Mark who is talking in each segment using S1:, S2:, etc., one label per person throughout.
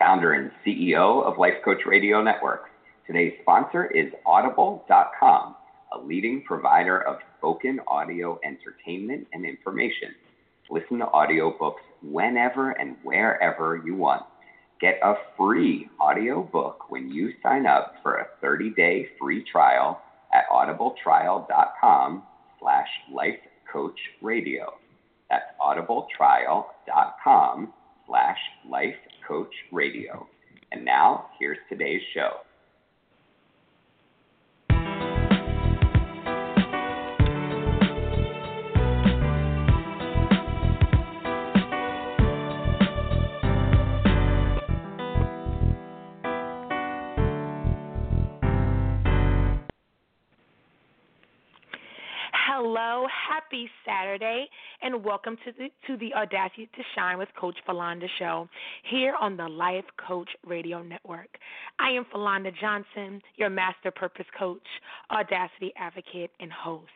S1: founder and CEO of Life Coach Radio Network. Today's sponsor is Audible.com, a leading provider of spoken audio entertainment and information. Listen to audiobooks whenever and wherever you want. Get a free audiobook when you sign up for a 30-day free trial at audibletrial.com slash lifecoachradio. That's audibletrial.com slash lifecoachradio. And now, here's today's show.
S2: Happy Saturday, and welcome to the to the Audacity to Shine with Coach Philonda show here on the Life Coach Radio Network. I am Philonda Johnson, your master purpose coach, audacity advocate, and host.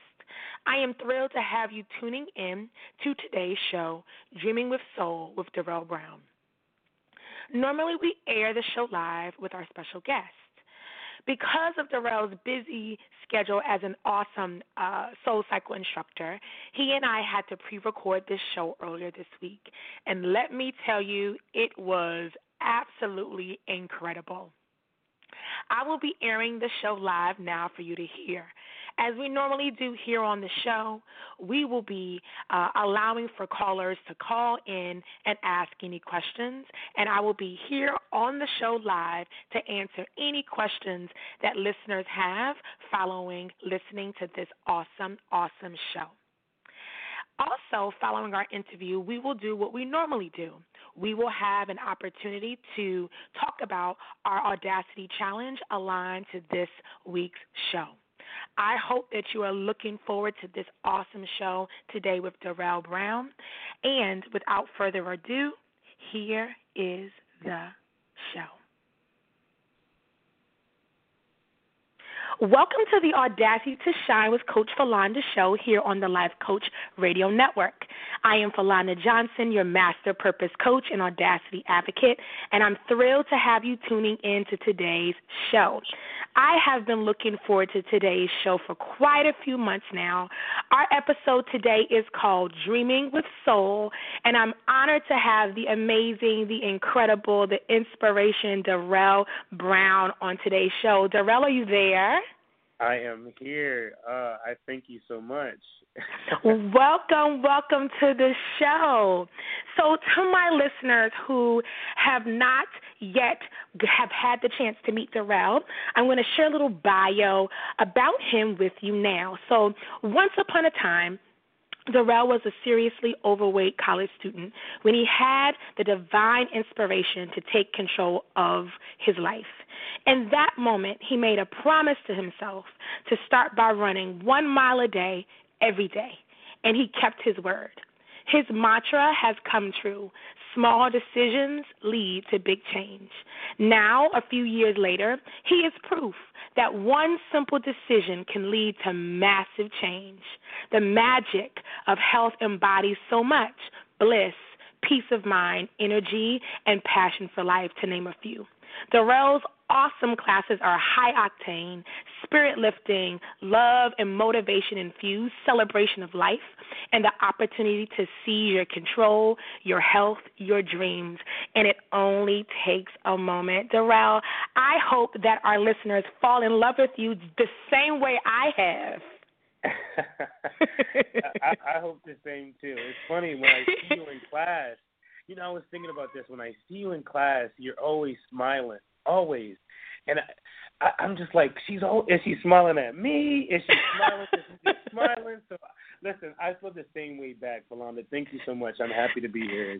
S2: I am thrilled to have you tuning in to today's show, Dreaming with Soul with Durrell Brown. Normally, we air the show live with our special guest because of Durrell's busy schedule as an awesome uh, soul cycle instructor, he and I had to pre record this show earlier this week. And let me tell you, it was absolutely incredible. I will be airing the show live now for you to hear. As we normally do here on the show, we will be uh, allowing for callers to call in and ask any questions, and I will be here on the show live to answer any questions that listeners have following listening to this awesome, awesome show. Also, following our interview, we will do what we normally do. We will have an opportunity to talk about our Audacity Challenge aligned to this week's show. I hope that you are looking forward to this awesome show today with Durrell Brown. And without further ado, here is the show. Welcome to the Audacity to Shine with Coach Philonda show here on the Life Coach Radio Network. I am Philonda Johnson, your master purpose coach and audacity advocate, and I'm thrilled to have you tuning in to today's show. I have been looking forward to today's show for quite a few months now. Our episode today is called Dreaming with Soul, and I'm honored to have the amazing, the incredible, the inspiration Durrell Brown on today's show. Durrell, are you there?
S3: I am here. Uh, I thank you so much.
S2: welcome, welcome to the show. So, to my listeners who have not yet have had the chance to meet Durrell, I'm going to share a little bio about him with you now. So, once upon a time, Durrell was a seriously overweight college student when he had the divine inspiration to take control of his life. In that moment, he made a promise to himself to start by running one mile a day every day, and he kept his word. His mantra has come true. Small decisions lead to big change. Now, a few years later, he is proof that one simple decision can lead to massive change. The magic of health embodies so much bliss, peace of mind, energy, and passion for life, to name a few. Durrell's awesome classes are high octane, spirit lifting, love and motivation infused celebration of life, and the opportunity to see your control, your health, your dreams. And it only takes a moment. Durrell, I hope that our listeners fall in love with you the same way I have.
S3: I, I hope the same too. It's funny when I see you in class. You know, I was thinking about this. When I see you in class, you're always smiling always. and I, I, I'm just like, she's all is she smiling at me? Is she smiling? is she smiling? So listen, I feel the same way back, Philonda. Thank you so much. I'm happy to be here.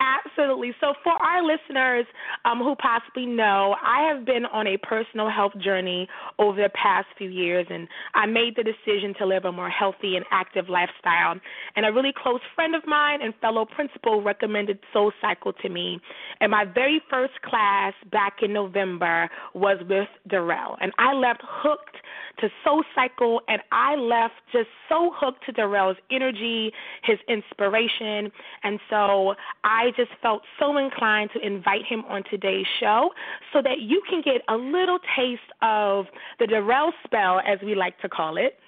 S2: Absolutely. So, for our listeners um, who possibly know, I have been on a personal health journey over the past few years, and I made the decision to live a more healthy and active lifestyle. And a really close friend of mine and fellow principal recommended Soul Cycle to me. And my very first class back in November was with Durrell. And I left hooked to Soul Cycle, and I left just so hooked to Durrell's energy, his inspiration. And so I just felt so inclined to invite him on today's show so that you can get a little taste of the Durrell spell, as we like to call it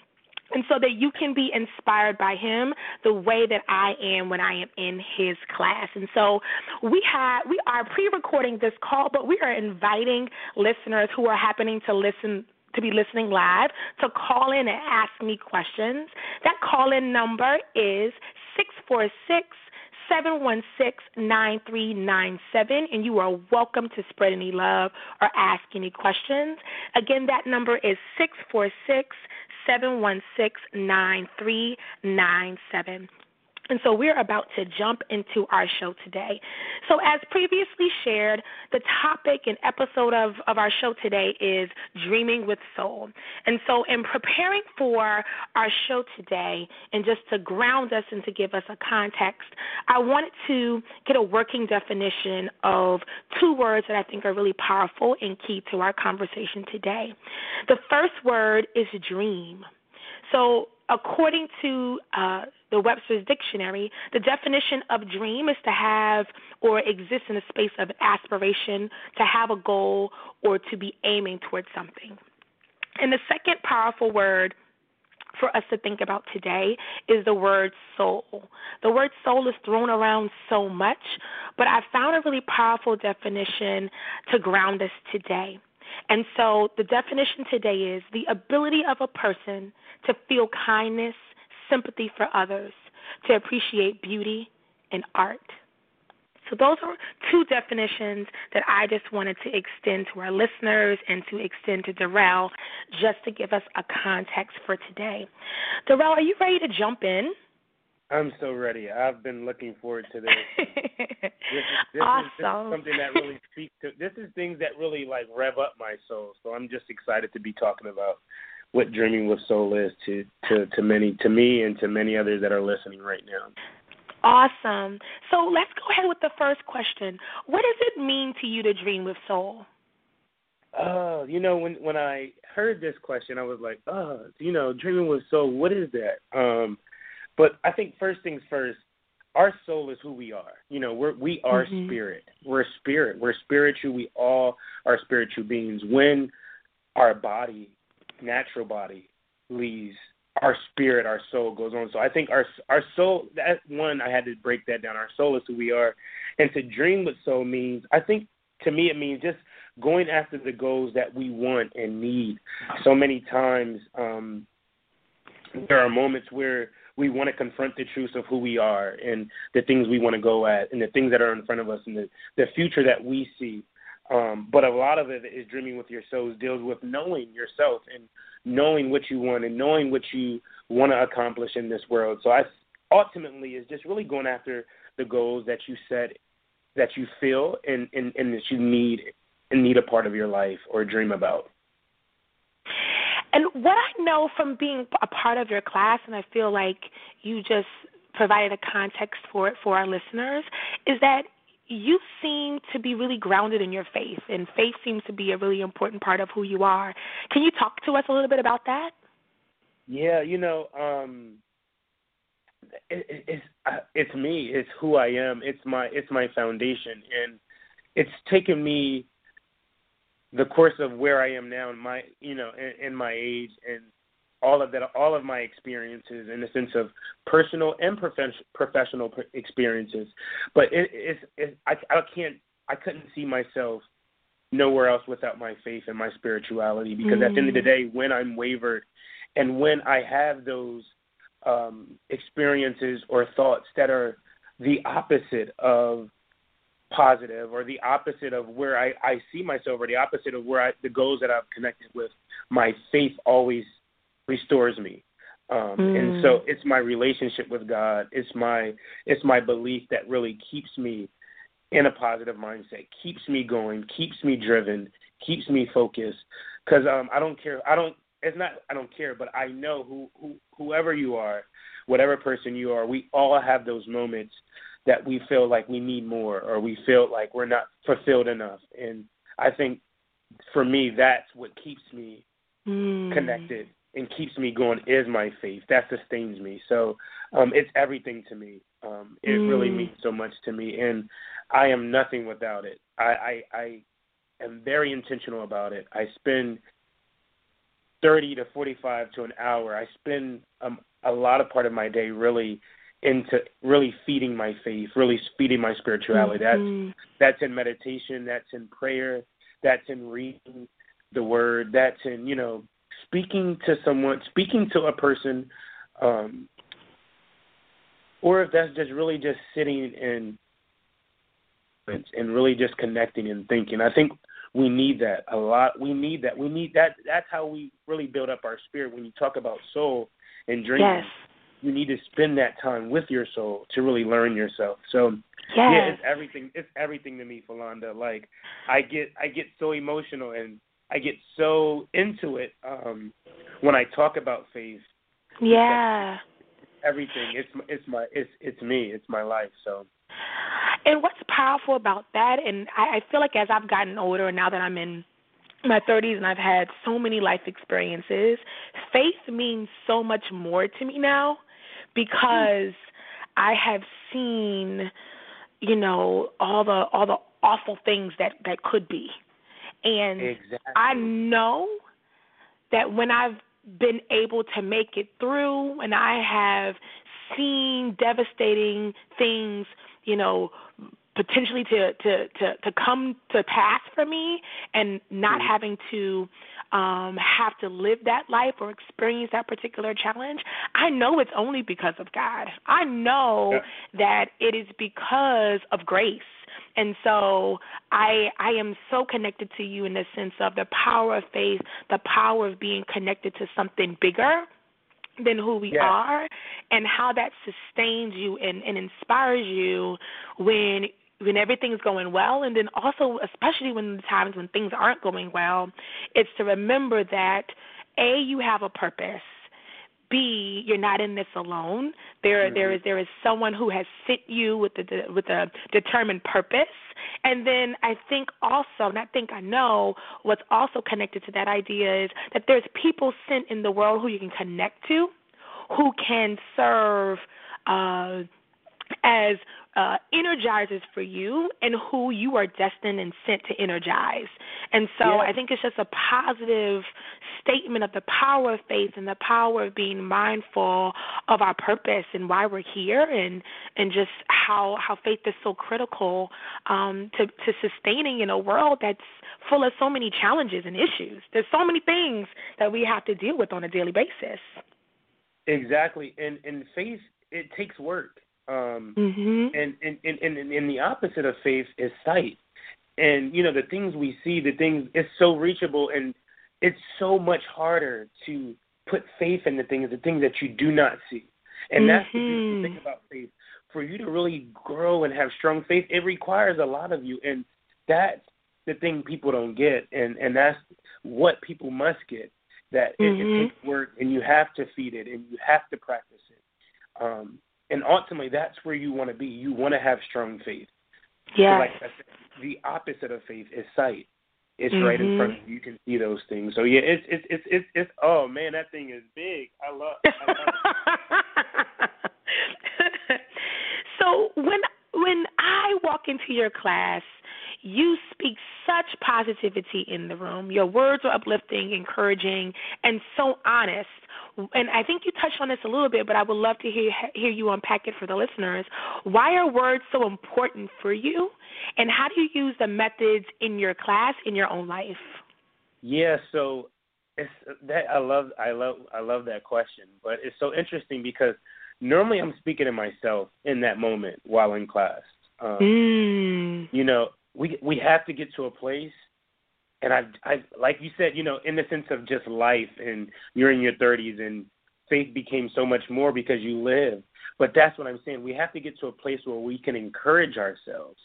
S2: and so that you can be inspired by him the way that I am when I am in his class. And so we have we are pre-recording this call, but we are inviting listeners who are happening to listen to be listening live to call in and ask me questions. That call in number is 646 716 9397, and you are welcome to spread any love or ask any questions. Again, that number is 646 716 9397. And so we're about to jump into our show today. So, as previously shared, the topic and episode of, of our show today is Dreaming with Soul. And so, in preparing for our show today, and just to ground us and to give us a context, I wanted to get a working definition of two words that I think are really powerful and key to our conversation today. The first word is dream. So, according to uh, the Webster's Dictionary, the definition of dream is to have or exist in a space of aspiration, to have a goal, or to be aiming towards something. And the second powerful word for us to think about today is the word soul. The word soul is thrown around so much, but I found a really powerful definition to ground us today. And so the definition today is the ability of a person to feel kindness, sympathy for others, to appreciate beauty and art. So, those are two definitions that I just wanted to extend to our listeners and to extend to Durrell just to give us a context for today. Durrell, are you ready to jump in?
S3: I'm so ready. I've been looking forward to this. this, is, this,
S2: awesome.
S3: is, this is something that really speaks to. This is things that really like rev up my soul. So I'm just excited to be talking about what dreaming with soul is to to to many to me and to many others that are listening right now.
S2: Awesome. So let's go ahead with the first question. What does it mean to you to dream with soul?
S3: Oh, you know, when when I heard this question, I was like, oh, you know, dreaming with soul. What is that? Um, but I think first things first, our soul is who we are. You know, we're we are
S2: mm-hmm.
S3: spirit. We're spirit. We're spiritual. We all are spiritual beings. When our body natural body leaves, our spirit, our soul goes on. So I think our our soul. That one, I had to break that down. Our soul is who we are, and to dream with soul means. I think to me it means just going after the goals that we want and need. So many times um, there are moments where we want to confront the truth of who we are and the things we want to go at and the things that are in front of us and the, the future that we see. Um, but a lot of it is dreaming with your souls deals with knowing yourself and knowing what you want and knowing what you want to accomplish in this world. So I ultimately is just really going after the goals that you set, that you feel and, and, and that you need and need a part of your life or dream about.
S2: And what I know from being a part of your class, and I feel like you just provided a context for it for our listeners, is that you seem to be really grounded in your faith, and faith seems to be a really important part of who you are. Can you talk to us a little bit about that?
S3: Yeah, you know, um, it, it, it's uh, it's me. It's who I am. It's my it's my foundation, and it's taken me the course of where I am now in my you know in, in my age and all of that, all of my experiences in the sense of personal and prof- professional experiences. But it, it's, it, I, I can't, I couldn't see myself nowhere else without my faith and my spirituality. Because mm. at the end of the mm. day, when I'm wavered, and when I have those um, experiences or thoughts that are the opposite of positive or the opposite of where I, I see myself or the opposite of where I, the goals that I've connected with, my faith always restores me. Um, mm. And so it's my relationship with God. It's my it's my belief that really keeps me in a positive mindset, keeps me going, keeps me driven, keeps me focused. Because um, I don't care. I don't. It's not. I don't care. But I know who, who whoever you are, whatever person you are, we all have those moments that we feel like we need more or we feel like we're not fulfilled enough. And I think for me, that's what keeps me mm. connected and keeps me going is my faith. That sustains me. So um, it's everything to me. Um, it mm. really means so much to me, and I am nothing without it. I, I, I am very intentional about it. I spend thirty to forty-five to an hour. I spend um, a lot of part of my day really into really feeding my faith, really feeding my spirituality. Mm-hmm. That's that's in meditation, that's in prayer, that's in reading the word, that's in, you know, speaking to someone, speaking to a person, um, or if that's just really just sitting and and really just connecting and thinking. I think we need that a lot. We need that. We need that. That's how we really build up our spirit. When you talk about soul and dreaming,
S2: yes.
S3: you need to spend that time with your soul to really learn yourself. So
S2: yes.
S3: yeah, it's everything. It's everything to me, Philonda. Like I get, I get so emotional and I get so into it um, when I talk about faith.
S2: Yeah.
S3: Everything. It's it's my it's it's me. It's my life. So.
S2: And what's powerful about that, and I, I feel like as I've gotten older, and now that I'm in my 30s and I've had so many life experiences, faith means so much more to me now because I have seen, you know, all the all the awful things that that could be. And
S3: exactly.
S2: I know that when I've been able to make it through and I have seen devastating things, you know, potentially to to to to come to pass for me and not mm-hmm. having to um have to live that life or experience that particular challenge i know it's only because of god i know yeah. that it is because of grace and so I I am so connected to you in the sense of the power of faith, the power of being connected to something bigger than who we
S3: yes.
S2: are and how that sustains you and, and inspires you when when everything's going well and then also especially when the times when things aren't going well it's to remember that a you have a purpose B, you're not in this alone. There, mm-hmm. there is there is someone who has sent you with the with a determined purpose. And then I think also, not think I know, what's also connected to that idea is that there's people sent in the world who you can connect to, who can serve uh, as uh, energizers for you and who you are destined and sent to energize. And so
S3: yeah.
S2: I think it's just a positive statement of the power of faith and the power of being mindful of our purpose and why we're here and and just how how faith is so critical um, to to sustaining in a world that's full of so many challenges and issues. There's so many things that we have to deal with on a daily basis.
S3: Exactly. And and faith it takes work um,
S2: mm-hmm.
S3: and, and, and, and, and the opposite of faith is sight. And, you know, the things we see, the things, it's so reachable and it's so much harder to put faith in the things, the things that you do not see. And that's
S2: mm-hmm.
S3: the beautiful thing about faith. For you to really grow and have strong faith, it requires a lot of you. And that's the thing people don't get. And, and that's what people must get that
S2: mm-hmm.
S3: it, it takes work and you have to feed it and you have to practice it. Um, and ultimately that's where you want to be. You want to have strong faith.
S2: Yeah.
S3: So like said, the opposite of faith is sight. It's
S2: mm-hmm.
S3: right in front of you. You can see those things. So yeah, it's it's it's it's, it's oh man, that thing is big. I love. I love
S2: so when when I walk into your class, you speak such positivity in the room. Your words are uplifting, encouraging, and so honest and I think you touched on this a little bit, but I would love to hear hear you unpack it for the listeners. Why are words so important for you, and how do you use the methods in your class in your own life?
S3: Yeah, so it's that I love I love I love that question, but it's so interesting because normally I'm speaking to myself in that moment while in class. Um,
S2: Mm.
S3: You know, we we have to get to a place, and I I like you said, you know, in the sense of just life, and you're in your 30s, and faith became so much more because you live. But that's what I'm saying. We have to get to a place where we can encourage ourselves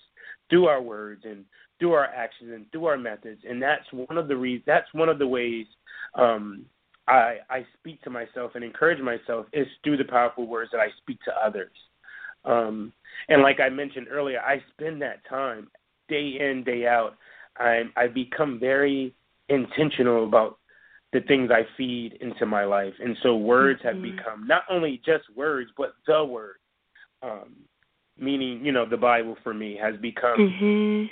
S3: through our words and through our actions and through our methods, and that's one of the re- that's one of the ways um, I I speak to myself and encourage myself is through the powerful words that I speak to others. Um, and like I mentioned earlier, I spend that time day in day out. I I become very intentional about the things I feed into my life, and so words have
S2: Mhm.
S3: become not only just words, but the word. Um, meaning, you know, the Bible for me has become
S2: Mhm.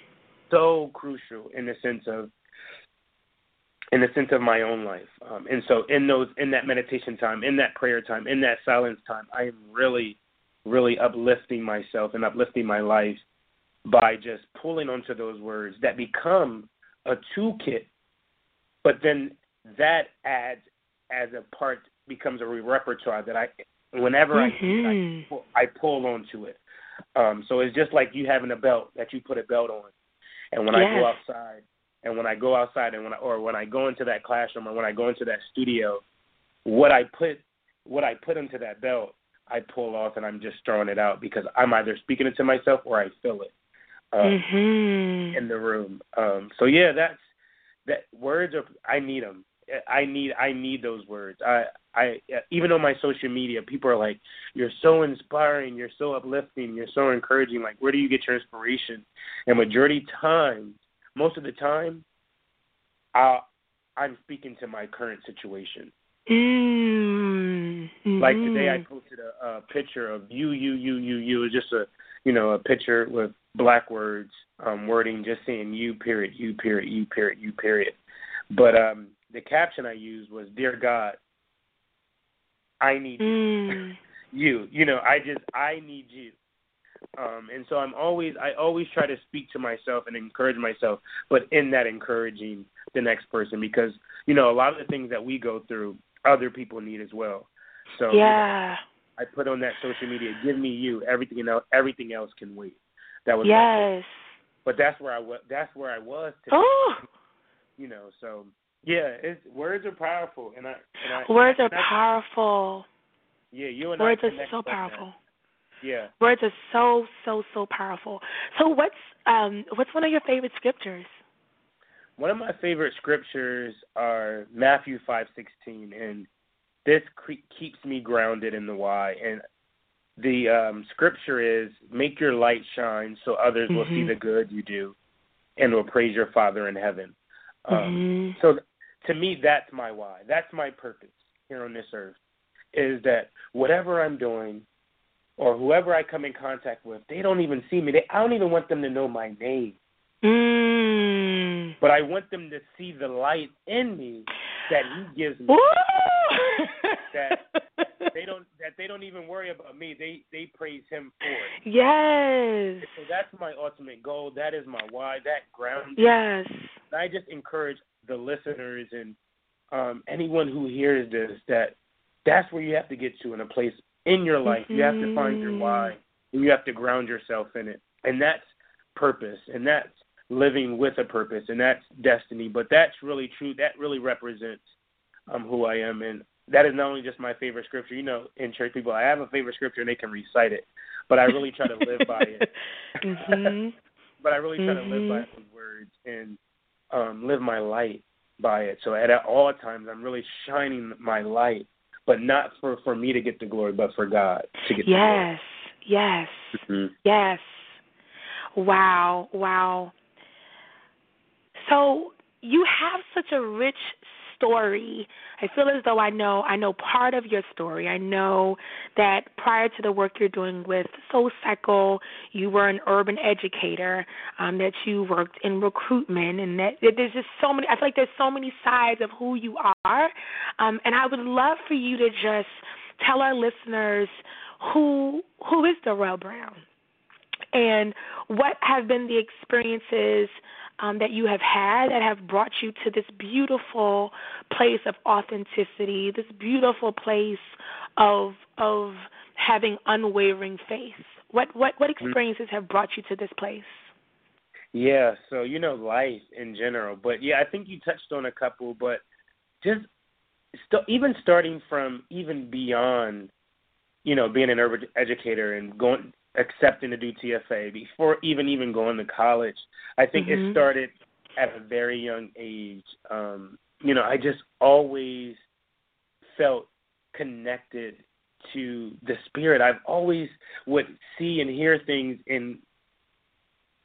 S3: so crucial in the sense of in the sense of my own life. Um, and so in those in that meditation time, in that prayer time, in that silence time, I am really, really uplifting myself and uplifting my life by just pulling onto those words that become a toolkit, but then that adds as a part becomes a repertoire that I whenever I it, I
S2: Mhm.
S3: pull, I pull onto it. Um, so it's just like you having a belt that you put a belt on, and when I go outside, and when I go outside, and when I, or when I go into that classroom, or when I go into that studio, what I put what I put into that belt, I pull off, and I'm just throwing it out because I'm either speaking it to myself or I feel it um,
S2: Mhm.
S3: in the room. Um, so yeah, that's that. Words are I need them. I need I need those words. I I even on my social media, people are like, "You're so inspiring. You're so uplifting. You're so encouraging. Like, where do you get your inspiration?" And majority times, most of the time, I I'm speaking to my current situation.
S2: Mm.
S3: Like today, I posted a, a picture of you, you, you, you, you. It's just a, you know, a picture with black words, um, wording just saying you period, you period, you period, you period. But um, the caption I used was, "Dear God, I need you.
S2: Mm.
S3: you. You know, I just I need you." Um, and so I'm always I always try to speak to myself and encourage myself, but in that encouraging the next person because you know a lot of the things that we go through, other people need as well. So you know,
S2: Yeah.
S3: I put on that social media, give me you. Everything else, everything else can wait. That was
S2: Yes.
S3: but that's where I was. That's where I was. Today,
S2: Oh,
S3: you know. So yeah, it's words are powerful, and I and I
S2: words are
S3: and I-
S2: powerful.
S3: Yeah, you and
S2: Words
S3: I
S2: are so
S3: like that. Yeah.
S2: Words are so so so powerful. So what's um what's one of your favorite scriptures?
S3: One of my favorite scriptures are Matthew five sixteen, and this cre- keeps me grounded in the why. And the um, scripture is, "Make your light shine, so others will see
S2: Mhm.
S3: the good you do, and will praise your Father in heaven." Um,
S2: Mhm.
S3: So to me, that's my why. That's my purpose here on this earth. Is that whatever I'm doing, or whoever I come in contact with, they don't even see me. They, I don't even want them to know my name
S2: Mm.
S3: but I want them to see the light in me that He gives me. That They don't that they don't even worry about me. They they praise Him for it.
S2: Yes.
S3: So that's my ultimate goal. That is my why. That ground.
S2: Yes.
S3: I just encourage the listeners and um, anyone who hears this that that's where you have to get to in a place in your life. You have to find your
S2: Mhm.
S3: why, and you have to ground yourself in it. And that's purpose, and that's living with a purpose, and that's destiny. But that's really true. That really represents um, who I am, and that is not only just my favorite scripture. You know, in church people, I have a favorite scripture and they can recite it, but I really try to live by it.
S2: mhm.
S3: but I really try to live by
S2: Mhm.
S3: those words and um, live my light by it. So at all times, I'm really shining my light, but not for for me to get the glory, but for God to get glory.
S2: Yes. Yes.
S3: the glory.
S2: Yes. Wow. Wow. So you have such a rich story. I feel as though I know I know part of your story. I know that prior to the work you're doing with Soul Cycle, you were an urban educator, um, that you worked in recruitment and that, that there's just so many I feel like there's so many sides of who you are. Um, and I would love for you to just tell our listeners who who is Durrell Brown and what have been the experiences um, that you have had that have brought you to this beautiful place of authenticity, this beautiful place of of having unwavering faith. What what what
S3: Mm-hmm.
S2: experiences have brought you to this place?
S3: Yeah, so you know life in general, but yeah, I think you touched on a couple, but just st- even starting from even beyond, you know, being an urban educator and going accepting to do TFA before even even going to college. I think
S2: Mhm.
S3: it started at a very young age. Um, you know, I just always felt connected to the spirit. I've always would see and hear things and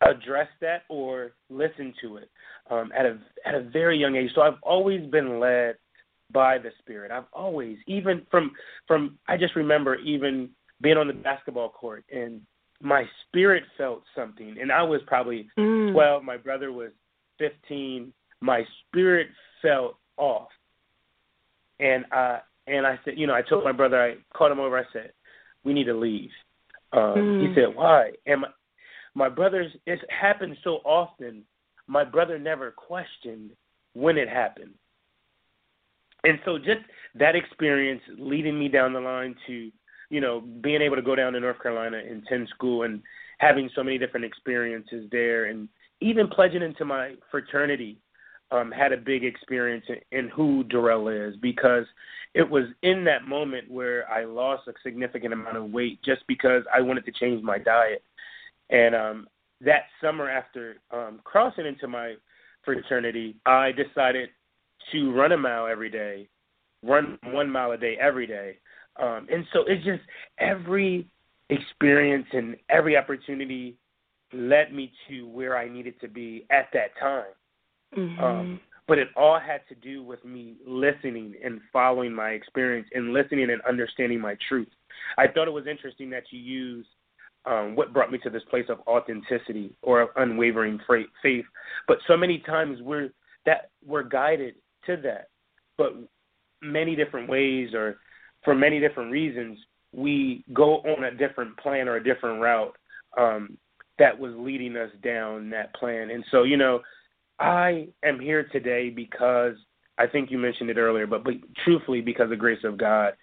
S3: address that or listen to it um, at a at a very young age. So I've always been led by the spirit. I've always, even from from I just remember even being on the basketball court and my spirit felt something, and I was probably
S2: Mm.
S3: twelve. My brother was fifteen. My spirit felt off, and I and I said, you know, I told my brother, I called him over. I said, we need to leave. Um, He
S2: Mm.
S3: said, why? And my, my brother's it happened so often. My brother never questioned when it happened, and so just that experience leading me down the line to, you know, being able to go down to North Carolina and attend school and having so many different experiences there, and even pledging into my fraternity um, had a big experience in, in who Durrell is because it was in that moment where I lost a significant amount of weight just because I wanted to change my diet. And um, that summer, after um, crossing into my fraternity, I decided to run a mile every day, run one mile a day every day. Um, and so it's just every experience and every opportunity led me to where I needed to be at that time.
S2: Mhm.
S3: Um, but it all had to do with me listening and following my experience and listening and understanding my truth. I thought it was interesting that you used um, what brought me to this place of authenticity or unwavering faith. But so many times we're that we're guided to that, but many different ways or for many different reasons we go on a different plan or a different route um, that was leading us down that plan. And so you know I am here today because I think you mentioned it earlier, but, but truthfully because of the grace of God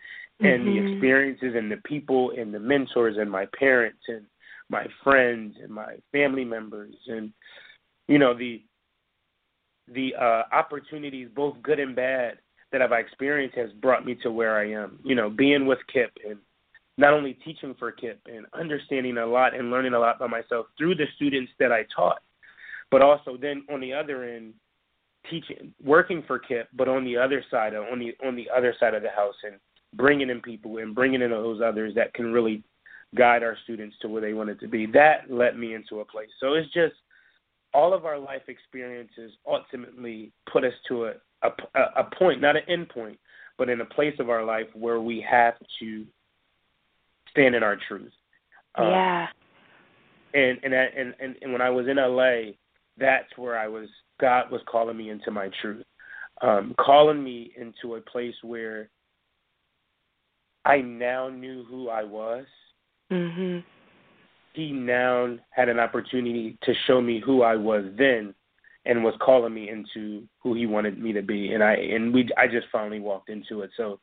S3: and the
S2: Mhm.
S3: experiences and the people and the mentors and my parents and my friends and my family members and you know the the uh opportunities both good and bad that I've experienced has brought me to where I am. You know, being with KIPP and not only teaching for KIPP and understanding a lot and learning a lot by myself through the students that I taught but also then on the other end teaching working for KIPP but on the other side of, on the on the other side of the house and bringing in people and bringing in those others that can really guide our students to where they want it to be that led me into a place so it's just all of our life experiences ultimately put us to a a, a point not an end point but in a place of our life where we have to stand in our truth Um,
S2: yeah.
S3: and and and and, and when I was in LA, that's where I was. God was calling me into my truth, um, calling me into a place where I now knew who I was.
S2: Mhm.
S3: He now had an opportunity to show me who I was then, and was calling me into who he wanted me to be. And I and we I just finally walked into it. So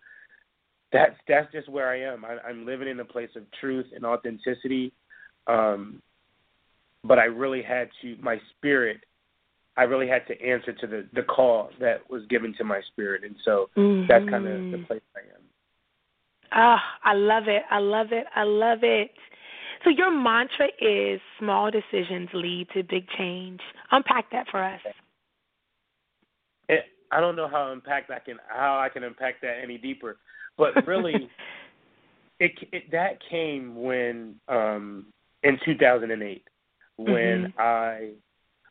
S3: that's that's just where I am. I, I'm living in a place of truth and authenticity. Um, but I really had to my spirit. I really had to answer to the the call that was given to my spirit, and so that's kind of the place I am.
S2: Ah, I love it. I love it. I love it. So your mantra is small decisions lead to big change. Unpack that for us.
S3: It, I don't know how impact I can how I can impact that any deeper, but really, it, it that came when um in 2008 when
S2: Mhm.
S3: I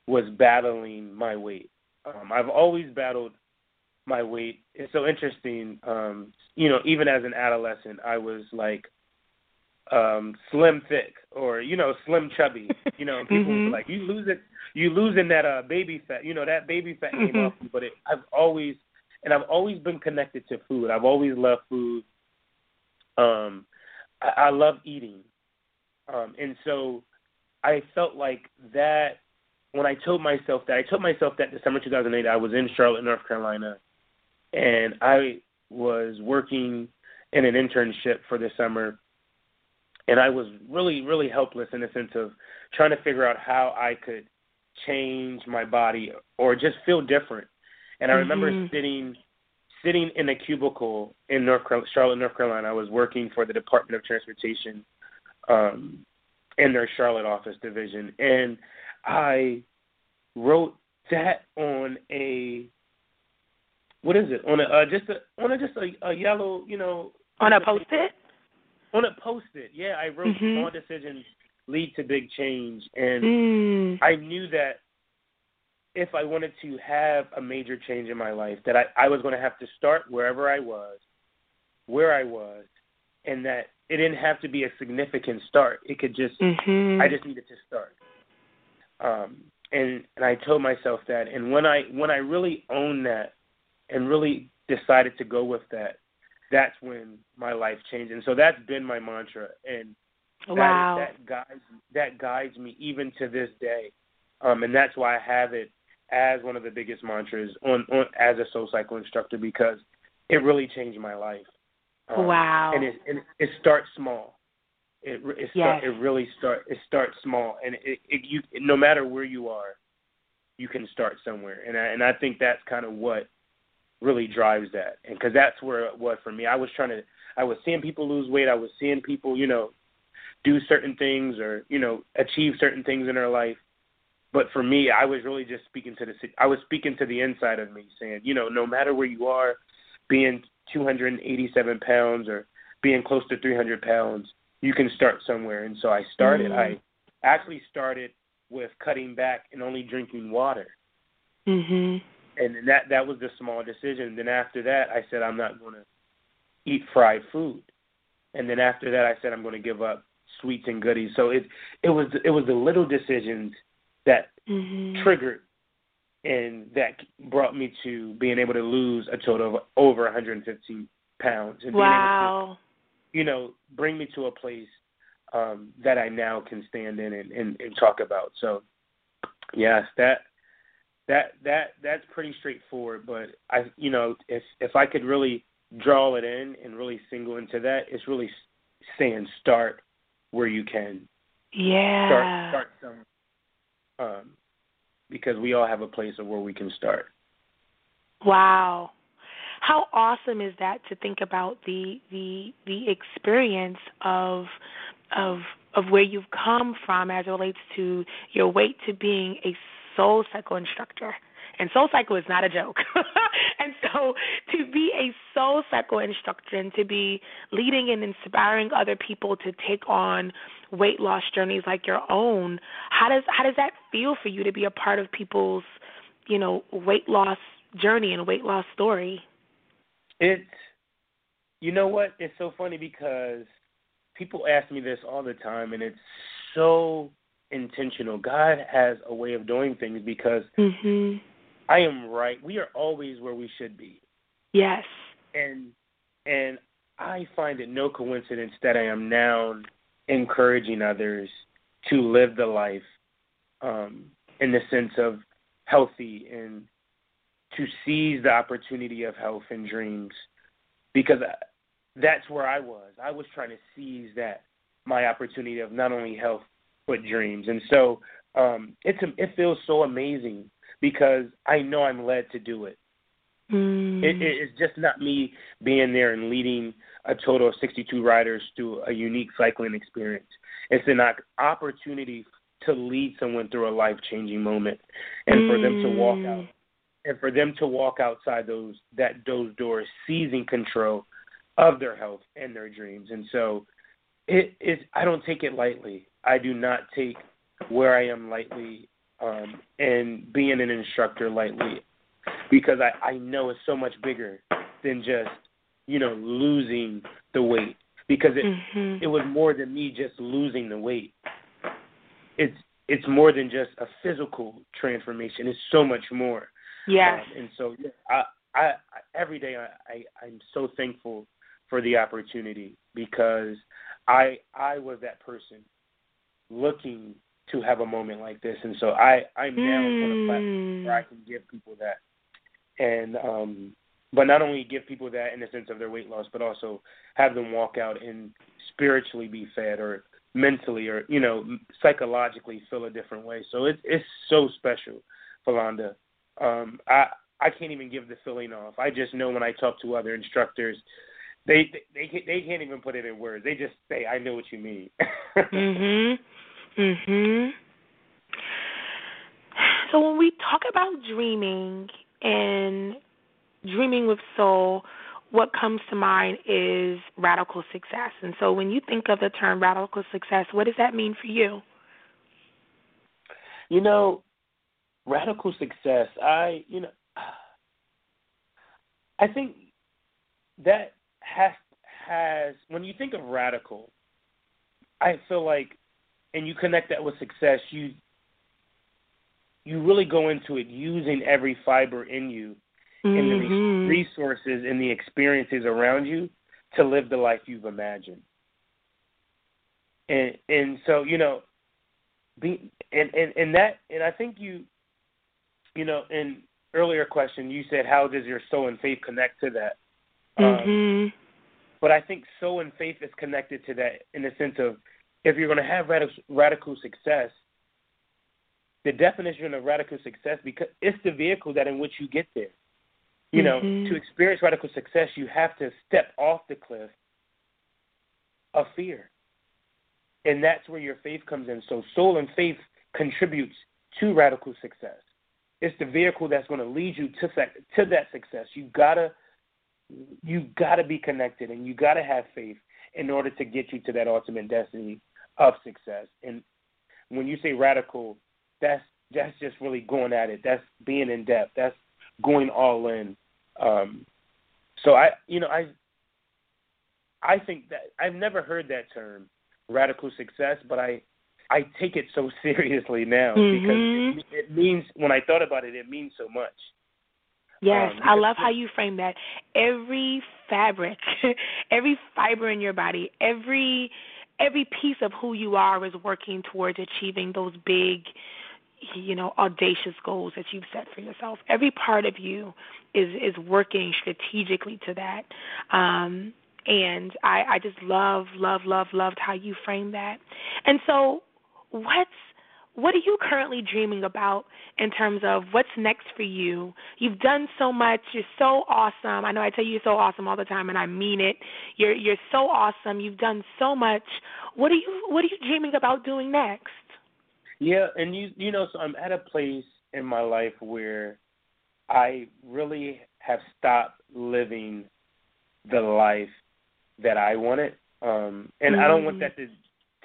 S3: was battling my weight. Um, I've always battled my weight. It's so interesting. Um, you know, even as an adolescent, I was like um slim thick or you know slim chubby you know people
S2: Mhm.
S3: like you lose it you losing that uh baby fat you know that baby fat came
S2: Mhm.
S3: off but it, i've always and i've always been connected to food i've always loved food um i, I love eating um and so i felt like that when i told myself that i told myself that december 2008 i was in charlotte north carolina and i was working in an internship for the summer and I was really, really helpless in the sense of trying to figure out how I could change my body or just feel different. And I remember
S2: Mhm.
S3: sitting sitting in a cubicle in North Carolina, Charlotte, North Carolina. I was working for the Department of Transportation um, in their Charlotte office division, and I wrote that on a what is it on a uh, just a on a just a, a yellow you know
S2: On a post it?
S3: On a post it yeah I wrote
S2: Mhm.
S3: small decisions lead to big change and
S2: Mm.
S3: I knew that if I wanted to have a major change in my life, that I, I was going to have to start wherever I was, where I was, and that it didn't have to be a significant start. It could just,
S2: Mhm.
S3: I just needed to start. Um, and and I told myself that, and when I when I really owned that, and really decided to go with that, that's when my life changed. And so that's been my mantra, and that,
S2: Wow.
S3: that guides that guides me even to this day, um, and that's why I have it as one of the biggest mantras on, on as a soul cycle instructor because it really changed my life. Um,
S2: Wow.
S3: And it and it starts small. It it
S2: Yes.
S3: start, it really start it starts small, and it, it you no matter where you are, you can start somewhere, and I, and I think that's kind of what really drives that, and because that's where it was for me. I was trying to I was seeing people lose weight. I was seeing people you know do certain things or you know achieve certain things in their life. But for me, I was really just speaking to the I was speaking to the inside of me, saying, you know, no matter where you are, being 287 pounds or being close to 300 pounds, you can start somewhere. And so I started.
S2: Mhm.
S3: I actually started with cutting back and only drinking water,
S2: Mhm.
S3: And then that that was the small decision. Then after that, I said I'm not going to eat fried food, and then after that, I said I'm going to give up sweets and goodies. So it it was it was the little decisions that
S2: Mhm.
S3: triggered and that brought me to being able to lose a total of over 115 pounds and being able
S2: Wow.
S3: to, you know, bring me to a place um, that I now can stand in and, and, and talk about. So, yes, that that that that's pretty straightforward. But I, you know, if if I could really draw it in and really single into that, it's really saying start where you can
S2: Yeah.
S3: start start some um because we all have a place of where we can start.
S2: Wow. How awesome is that to think about the the the experience of of of where you've come from as it relates to your weight to being a soul cycle instructor. And soul cycle is not a joke. and so to be a soul cycle instructor and to be leading and inspiring other people to take on weight loss journeys like your own, how does how does that feel for you to be a part of people's, you know, weight loss journey and weight loss story?
S3: It you know what? It's so funny because people ask me this all the time and it's so intentional. God has a way of doing things because
S2: Mhm.
S3: I am right. We are always where we should be.
S2: Yes.
S3: and and I find it no coincidence that I am now encouraging others to live the life um, in the sense of healthy and to seize the opportunity of health and dreams because that's where I was. I was trying to seize that my opportunity of not only health but dreams, and so um, it's it feels so amazing because I know I'm led to do it.
S2: Mm.
S3: It, it, it's just not me being there and leading a total of 62 riders through a unique cycling experience. It's an opportunity to lead someone through a life changing moment, and for them to walk
S2: Mm.
S3: out, and for them to walk outside those that those doors, seizing control of their health and their dreams. And so, it is. I don't take it lightly. I do not take where I am lightly, um, and being an instructor lightly because I, I know it's so much bigger than just, you know, losing the weight. Because it
S2: Mhm.
S3: it was more than me just losing the weight. It's it's more than just a physical transformation. It's so much more.
S2: Yes.
S3: Um, and so yeah, I, I, I every day I, I I'm so thankful for the opportunity because I I was that person looking to have a moment like this, and so I I'm now on a platform
S2: Mm.
S3: where I can give people that. And um but not only give people that in the sense of their weight loss, but also have them walk out and spiritually be fed or mentally or you know psychologically feel a different way. So it's it's so special, Philonda. Um, I I can't even give the feeling off. I just know when I talk to other instructors, they they they, can't even put it in words. They just say, "I know what you mean."
S2: mhm. Mhm. So when we talk about dreaming and dreaming with soul, what comes to mind is radical success. And so when you think of the term radical success, what does that mean for you?
S3: You know, radical success, I, you know, I think that has has when you think of radical, I feel like and you connect that with success, you you really go into it using every fiber in you mm-hmm. and the mm-hmm. resources and the experiences around you to live the life you've imagined. And and so you know, be and and and that and I think you, you know, in earlier question you said how does your soul and faith connect to that?
S2: Um, mm-hmm. Um,
S3: but I think soul and faith is connected to that in the sense of if you're going to have radical, radical success, the definition of radical success because it's the vehicle that in which you get there. You know, mm-hmm. to experience radical success, you have to step off the cliff of fear. And that's where your faith comes in. So soul and faith contributes to radical success. It's the vehicle that's going to lead you to to that success. You gotta you gotta be connected and you gotta have faith in order to get you to that ultimate destiny of success. And when you say radical, that's that's just really going at it. That's being in depth. That's going all in. Um, so I, you know, I, I think that I've never heard that term, radical success, but I, I take it so seriously now
S2: mm-hmm.
S3: because it, it means when I thought about it, it means so much.
S2: Yes,
S3: um,
S2: I love how you frame that. Every fabric, every fiber in your body, every every piece of who you are is working towards achieving those big you know audacious goals that you've set for yourself. Every part of you is is working strategically to that. Um and i i just love love love loved how you frame that. And so what's what are you currently dreaming about in terms of what's next for you? You've done so much. You're so awesome. I know I tell you you're so awesome all the time, and I mean it. You're you're so awesome. You've done so much. What are you What are you dreaming about doing next?
S3: Yeah, and you you know, so I'm at a place in my life where I really have stopped living the life that I wanted. Um and mm. I don't want mm. that to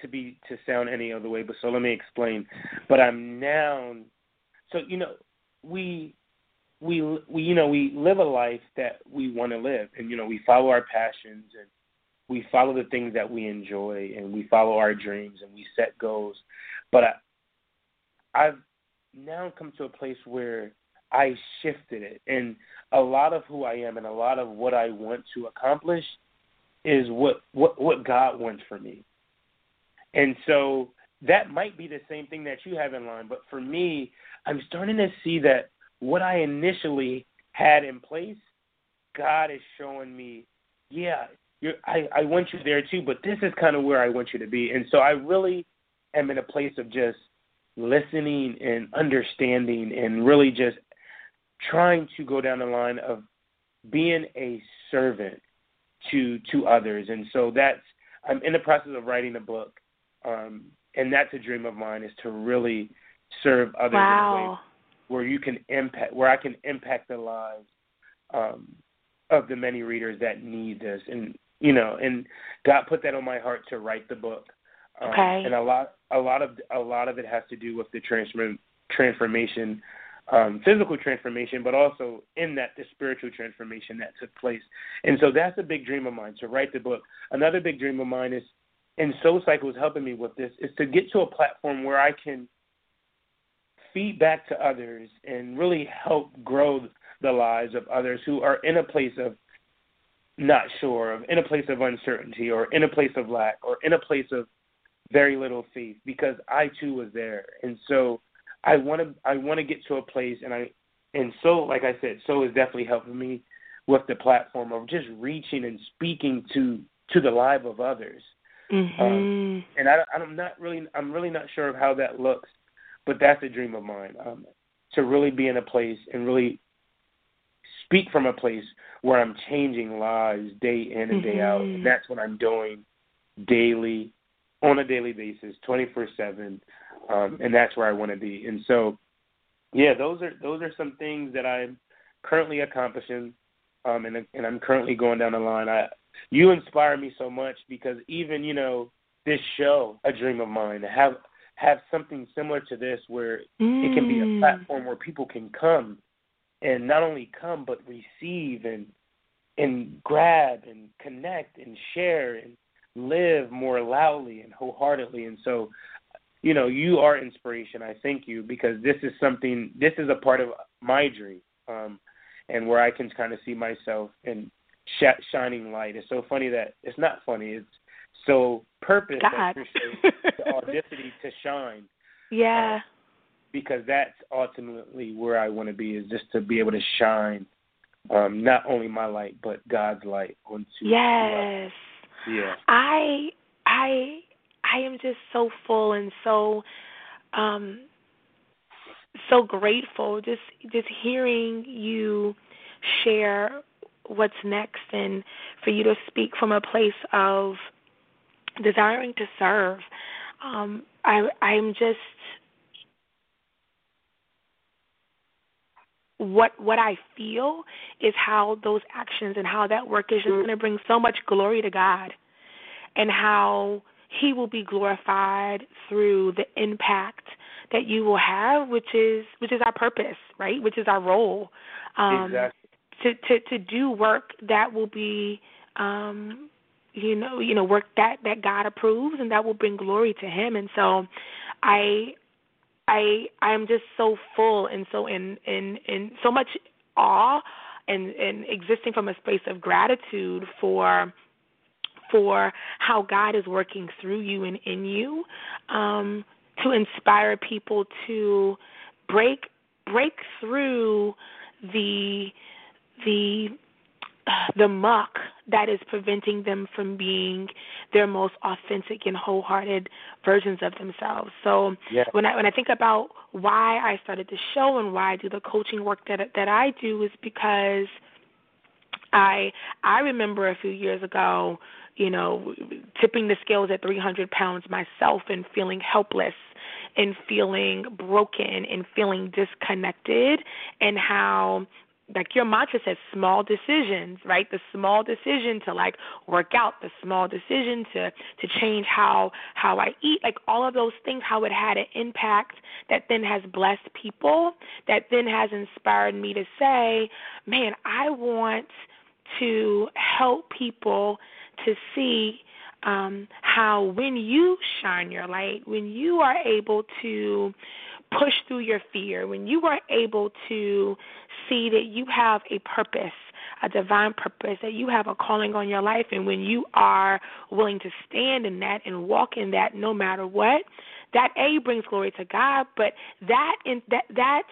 S3: to be to sound any other way, but so let me explain. But I'm now so you know, we we we you know, we live a life that we want to live and you know, we follow our passions and we follow the things that we enjoy and we follow our dreams and we set goals. But I, I've now come to a place where I shifted it, and a lot of who I am and a lot of what I want to accomplish is what what what God wants for me. And so that might be the same thing that you have in line, but for me, I'm starting to see that what I initially had in place, God is showing me, yeah, I I want you there too, but this is kind of where I want you to be. And so I really am in a place of just listening and understanding and really just trying to go down the line of being a servant to to others. And so that's i'm in the process of writing a book um and that's a dream of mine is to really serve others
S2: wow.
S3: in a way where you can impact where i can impact the lives um of the many readers that need this and you know and god put that on my heart to write the book um,
S2: okay.
S3: And a lot, a lot of, a lot of it has to do with the transform, transformation, um, physical transformation, but also in that the spiritual transformation that took place. And so that's a big dream of mine to write the book. Another big dream of mine is, and Soul Cycle is helping me with this, is to get to a platform where I can feed back to others and really help grow the lives of others who are in a place of not sure, of in a place of uncertainty, or in a place of lack, or in a place of very little faith because I too was there, and so I want to I want to get to a place, and I and so like I said, so is definitely helping me with the platform of just reaching and speaking to to the life of others.
S2: Mm-hmm.
S3: Um, and I, I'm not really, I'm really not sure of how that looks, but that's a dream of mine. Um, to really be in a place and really speak from a place where I'm changing lives day in and day out,
S2: Mhm.
S3: and that's what I'm doing daily, on a daily basis, 24/7, um, and that's where I want to be. And so, yeah, those are those are some things that I'm currently accomplishing, um, and and I'm currently going down the line. I you inspire me so much because even you know this show, a dream of mine, to have have something similar to this where it can be a
S2: Mm.
S3: platform where people can come and not only come but receive and and grab and connect and share and live more loudly and wholeheartedly and so you know you are inspiration i thank you because this is something this is a part of my dream um and where i can kind of see myself and sh- shining light it's so funny that it's not funny it's so purpose
S2: God.
S3: the audacity to shine
S2: yeah.
S3: because that's ultimately where I want to be is just to be able to shine um not only my light but God's light onto
S2: Yes.
S3: yeah
S2: I I I am just so full and so um so grateful just just hearing you share what's next and for you to speak from a place of desiring to serve. Um I I'm just what what I feel is how those actions and how that work is just going to bring so much glory to God, and how He will be glorified through the impact that you will have, which is which is our purpose, right? Which is our role. Um,
S3: exactly
S2: to to to do work that will be um you know you know work that that God approves and that will bring glory to him. And so I I I am just so full and so in in in so much awe and and existing from a space of gratitude for for how God is working through you and in you um to inspire people to break break through the the the muck that is preventing them from being their most authentic and wholehearted versions of themselves. So
S3: Yeah.
S2: when I when I think about why I started the show and why I do the coaching work that that I do is because I I remember a few years ago, you know, tipping the scales at 300 pounds myself and feeling helpless and feeling broken and feeling disconnected and how like your mantra says small decisions right? The small decision to like work out the small decision to to change how how i eat like all of those things how it had an impact that then has blessed people that then has inspired me to say man i want to help people to see um, how when you shine your light, when you are able to push through your fear, when you are able to see that you have a purpose, a divine purpose, that you have a calling on your life, and when you are willing to stand in that and walk in that no matter what, that A brings glory to God, but that in that that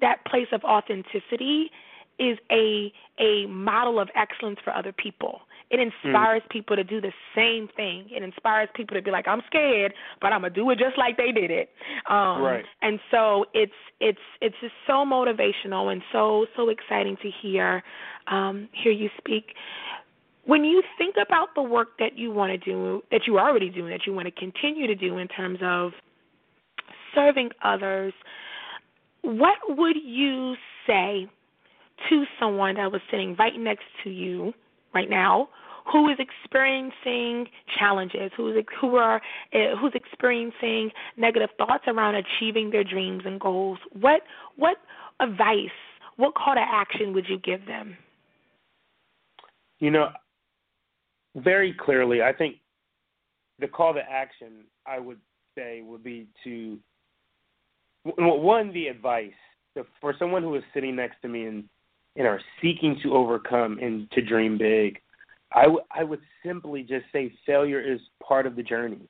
S2: that place of authenticity is a a model of excellence for other people. It inspires people to do the same thing. It inspires people to be like, I'm scared, but I'm gonna do it just like they did it. Um,
S3: Right.
S2: And so it's it's it's just so motivational and so so exciting to hear um, hear you speak. When you think about the work that you want to do, that you are already doing, that you want to continue to do in terms of serving others, what would you say to someone that was sitting right next to you right now who is experiencing challenges, who is who are uh, who's experiencing negative thoughts around achieving their dreams and goals? What what advice, what call to action would you give them?
S3: You know, very clearly, I think the call to action I would say would be to one the advice for someone who is sitting next to me and and are seeking to overcome and to dream big. I, w- I would simply just say failure is part of the journey.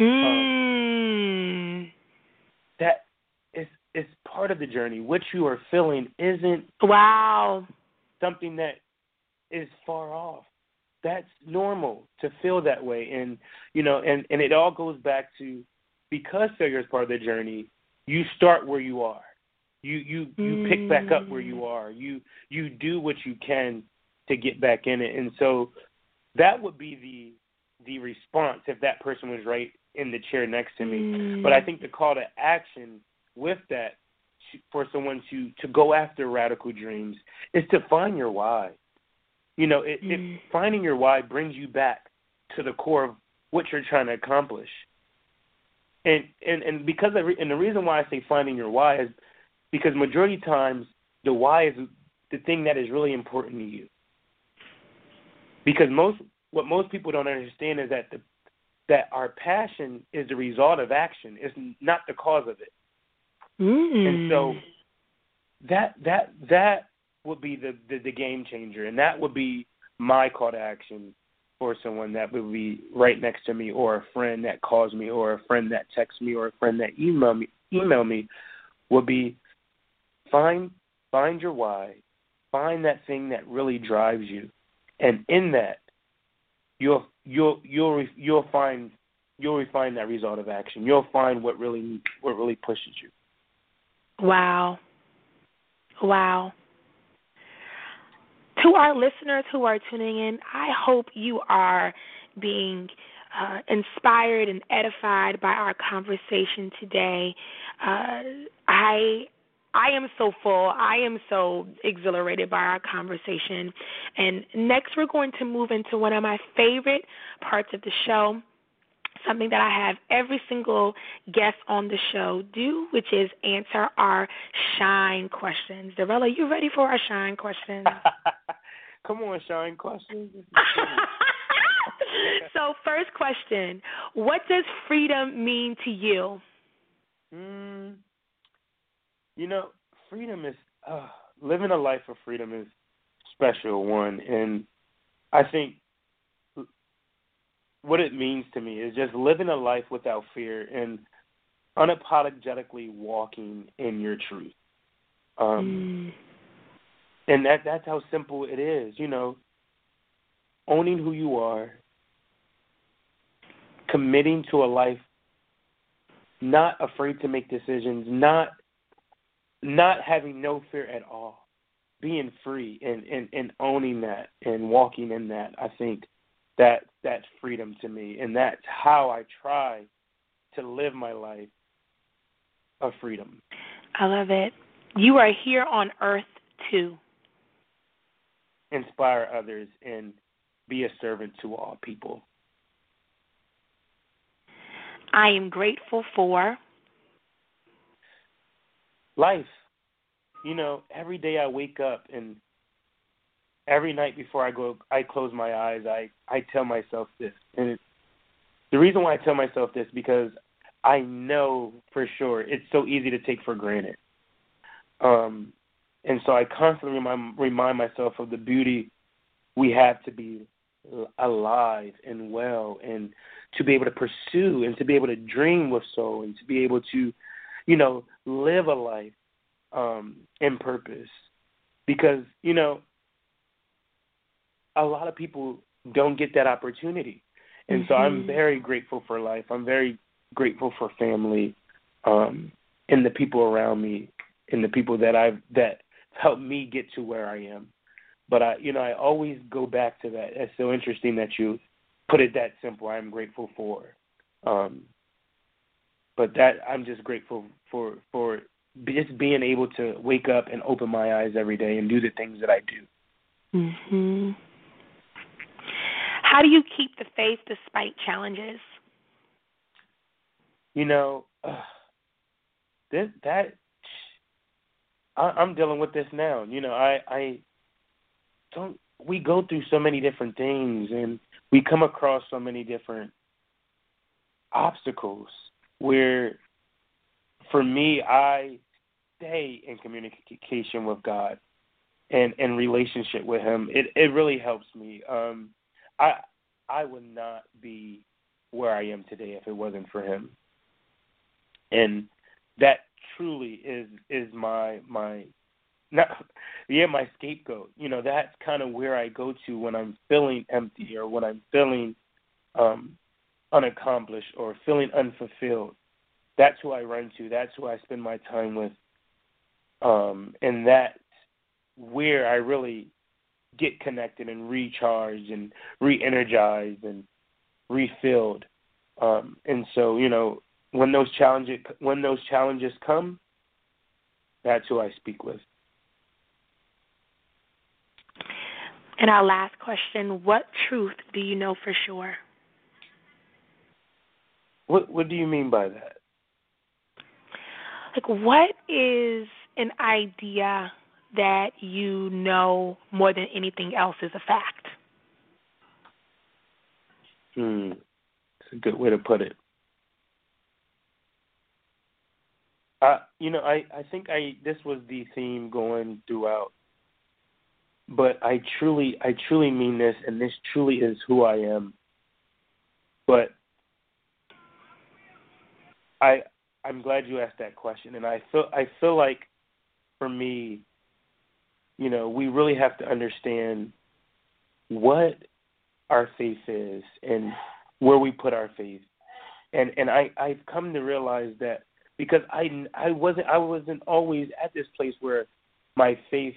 S2: Mm.
S3: That is is part of the journey. What you are feeling isn't
S2: Wow.
S3: something that is far off. That's normal to feel that way, and you know, and and it all goes back to because failure is part of the journey. You start where you are. You you you mm. pick back up where you mm. are. You you do what you can to get back in it, and so that would be the the response if that person was right in the chair next to me. Mm. But I think the call to action with that for someone to to go after radical dreams is to find your why. You know, it, mm. if finding your why brings you back to the core of what you're trying to accomplish. And and and because I re- and the reason why I say finding your why is because majority of times the why is the thing that is really important to you. Because most what most people don't understand is that the that our passion is the result of action, it's not the cause of it.
S2: Mm.
S3: And so that that that would be the, the the game changer, and that would be my call to action for someone that would be right next to me, or a friend that calls me, or a friend that texts me, or a friend that email me email me, would be find find your why, find that thing that really drives you, and in that, you'll you'll you'll you'll find you'll refine that result of action. You'll find what really what really pushes you.
S2: Wow. Wow. To our listeners who are tuning in, I hope you are being uh, inspired and edified by our conversation today. Uh, I I am so full. I am so exhilarated by our conversation. And next, we're going to move into one of my favorite parts of the show, something that I have every single guest on the show do, which is answer our shine questions. Durrell, you ready for our shine questions?
S3: Come on, shine questions.
S2: so, first question What does freedom mean to you?
S3: Mm, you know, freedom is uh, living a life of freedom is special one, and I think what it means to me is just living a life without fear and unapologetically walking in your truth. Um, mm. And that that's how simple it is, you know. Owning who you are, committing to a life, not afraid to make decisions, not not having no fear at all, being free and, and, and owning that and walking in that, I think that that's freedom to me. And that's how I try to live my life of freedom.
S2: I love it. You are here on earth to
S3: inspire others and be a servant to all people.
S2: I am grateful for
S3: life. You know, every day I wake up and every night before I go I close my eyes, I I tell myself this. And it, the reason why I tell myself this because I know for sure it's so easy to take for granted. Um and so I constantly remind remind myself of the beauty we have to be alive and well and to be able to pursue and to be able to dream with soul and to be able to you know, live a life um, in purpose. Because, you know, a lot of people don't get that opportunity. And mm-hmm. so I'm mm-hmm. very grateful for life. I'm very grateful for family, um, and the people around me and the people that I've that helped me get to where I am. But I you know, I always go back to that. It's so interesting that you put it that simple. I'm grateful for. Um, but that I'm just grateful for for just being able to wake up and open my eyes every day and do the things that I do.
S2: Mhm. How do you keep the faith despite challenges?
S3: You know, uh, this that I, I'm dealing with this now. You know, I I don't. We go through so many different things, and we come across so many different obstacles where for me I stay in communication with God and in relationship with him. It it really helps me. Um I I would not be where I am today if it wasn't for him. And that truly is is my my not yeah my scapegoat. You know that's kind of where I go to when I'm feeling empty or when I'm feeling um, unaccomplished or feeling unfulfilled. That's who I run to. That's who I spend my time with. Um, and that's where I really get connected and recharged and re-energized and refilled. Um, and so, you know, when those challenges when those challenges come, that's who I speak with.
S2: And our last question: What truth do you know for sure?
S3: What What do you mean by that?
S2: Like, what is an idea that you know more than anything else is a fact?
S3: Hmm, it's a good way to put it. Uh, you know, I I think I this was the theme going throughout. But I truly I truly mean this and this truly is who I am. But I I'm glad you asked that question and I feel I feel like for me you know, we really have to understand what our faith is and where we put our faith. And and I I've come to realize that because I I wasn't I wasn't always at this place where my faith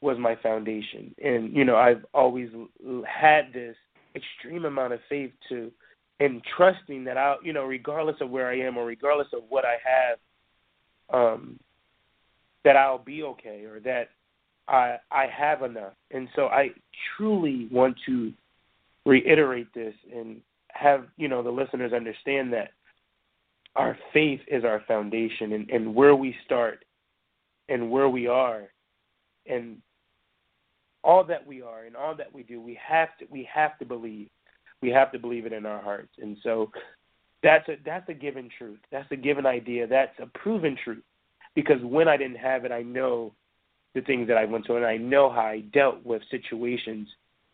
S3: was my foundation. And you know, I've always had this extreme amount of faith to and trusting that I, you know, regardless of where I am or regardless of what I have, um, that I'll be okay or that I I have enough. And so I truly want to reiterate this and have you know the listeners understand that our faith is our foundation and, and where we start and where we are and all that we are and all that we do we have to we have to believe we have to believe it in our hearts. And so that's a that's a given truth. That's a given idea. That's a proven truth. Because when i didn't have it i know the things that i went through and i know how i dealt with situations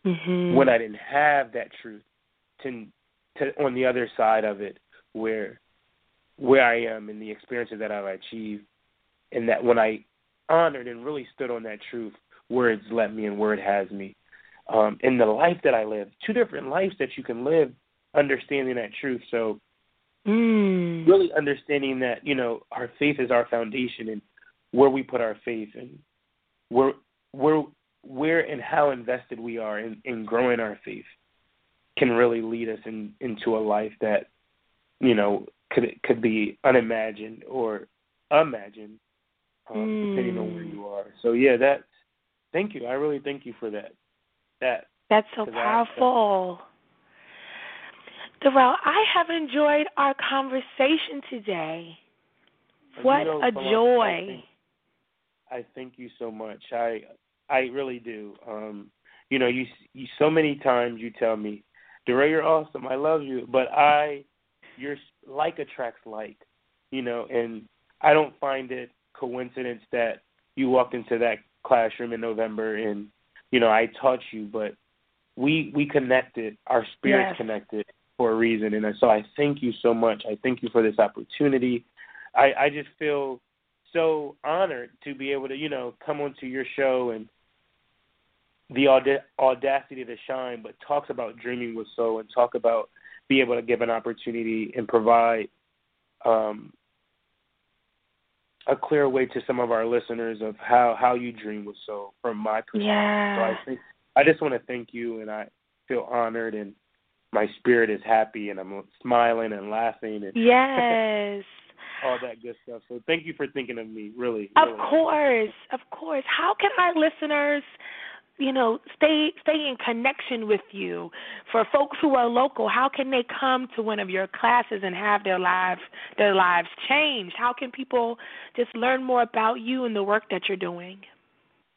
S2: mm-hmm.
S3: when i didn't have that truth to to on the other side of it where where I am and the experiences that I've achieved, and that when I honored and really stood on that truth, where it's led me and where it has me, um, in the life that I live, two different lives that you can live, understanding that truth. So,
S2: mm.
S3: really understanding that you know our faith is our foundation and where we put our faith and where where where and how invested we are in, in growing our faith can really lead us in, into a life that you know could could be unimagined or imagined, um,
S2: mm.
S3: depending on where you are. So yeah, that. Thank you. I really thank you for that. That.
S2: That's so powerful. Durrell, I have enjoyed our conversation today. What
S3: you know,
S2: a joy.
S3: I thank, I thank you so much. I I really do. Um, you know, you, you so many times you tell me, Durrell, you're awesome. I love you, but I your like attracts like, you know, and I don't find it coincidence that you walked into that classroom in November and you know I taught you, but we we connected, our spirits
S2: yes.
S3: connected for a reason, and so I thank you so much. I thank you for this opportunity. I I just feel so honored to be able to you know come onto your show and the audacity to shine, but talks about dreaming with soul and talk about be able to give an opportunity and provide um, a clear way to some of our listeners of how how you dream with soul from my perspective.
S2: Yeah.
S3: So I think I just want to thank you, and I feel honored, and my spirit is happy, and I'm smiling and laughing, and
S2: yes.
S3: all that good stuff. So thank you for thinking of me, really.
S2: Of
S3: really.
S2: course, of course. How can our listeners you know, stay stay in connection with you. For folks who are local, how can they come to one of your classes and have their lives their lives changed? How can people just learn more about you and the work that you're doing?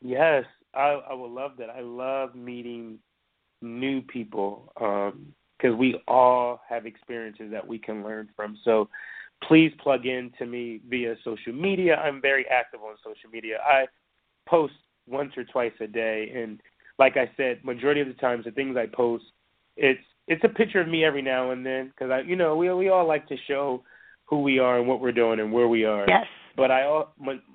S3: Yes, I, I would love that. I love meeting new people because um, we all have experiences that we can learn from. So please plug in to me via social media. I'm very active on social media. I post once or twice a day. And like I said, majority of the times the things I post, it's it's a picture of me every now and then because I, you know, we we all like to show who we are and what we're doing and where we are.
S2: Yes.
S3: But I,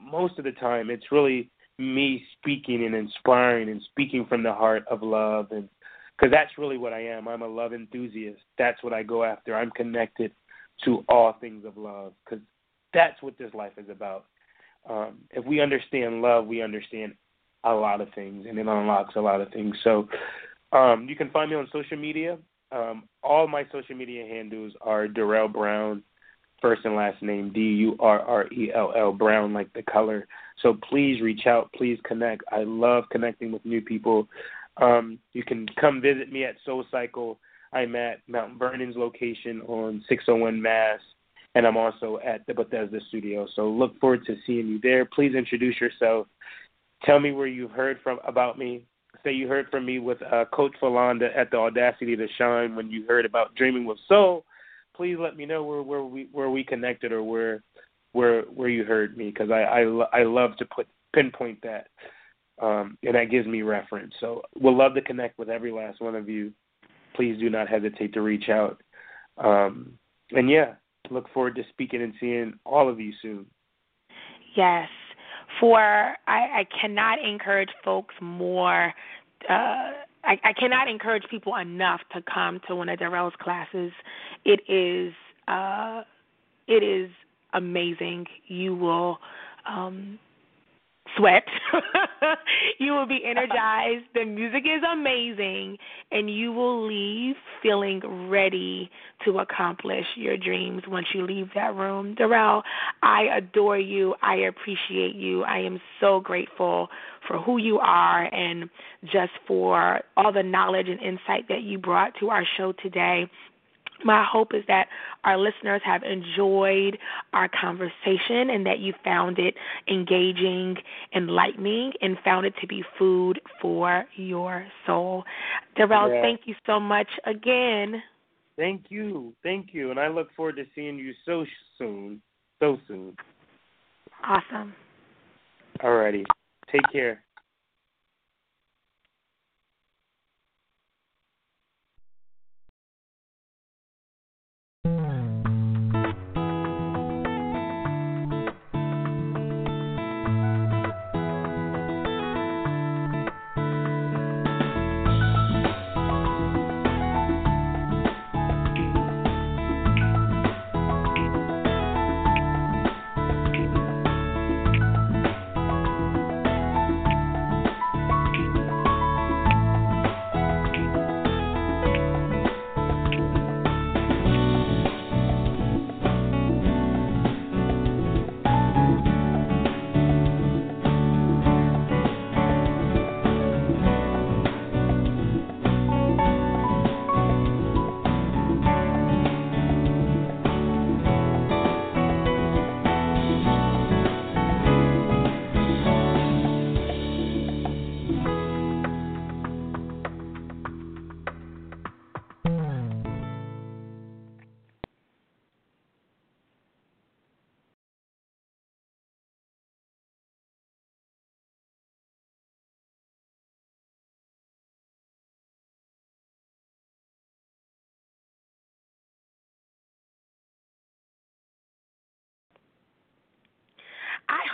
S3: most of the time, it's really me speaking and inspiring and speaking from the heart of love and because that's really what I am. I'm a love enthusiast. That's what I go after. I'm connected to all things of love because that's what this life is about. Um, if we understand love, we understand a lot of things, and it unlocks a lot of things. So um, you can find me on social media. Um, all my social media handles are Durrell Brown first and last name D U R R E L L Brown, like the color. So please reach out, please connect. I love connecting with new people. Um, you can come visit me at Soul Cycle. I'm at Mount Vernon's location on 601 Mass, and I'm also at the Bethesda studio. So look forward to seeing you there. Please introduce yourself. Tell me where you heard from about me. Say you heard from me with uh, Coach Philonda at the Audacity to Shine when you heard about Dreaming with Soul please let me know where where we where we connected or where where where you heard me because I I lo- I love to put pinpoint that um, and that gives me reference. So we'll love to connect with every last one of you. Please do not hesitate to reach out. Um, and yeah, look forward to speaking and seeing all of you soon.
S2: Yes. For I, I cannot encourage folks more uh, I, I cannot encourage people enough to come to one of Durrell's classes. It is uh, it is amazing. You will um, sweat. you will be energized. The music is amazing, and you will leave feeling ready to accomplish your dreams once you leave that room. Durrell, I adore you. I appreciate you. I am so grateful for who you are and just for all the knowledge and insight that you brought to our show today my hope is that our listeners have enjoyed our conversation and that you found it engaging, enlightening, and found it to be food for your soul. Durrell, yeah. thank you so much again.
S3: Thank you. Thank you. And I look forward to seeing you so soon. So soon.
S2: Awesome.
S3: Alrighty. Take care.
S2: I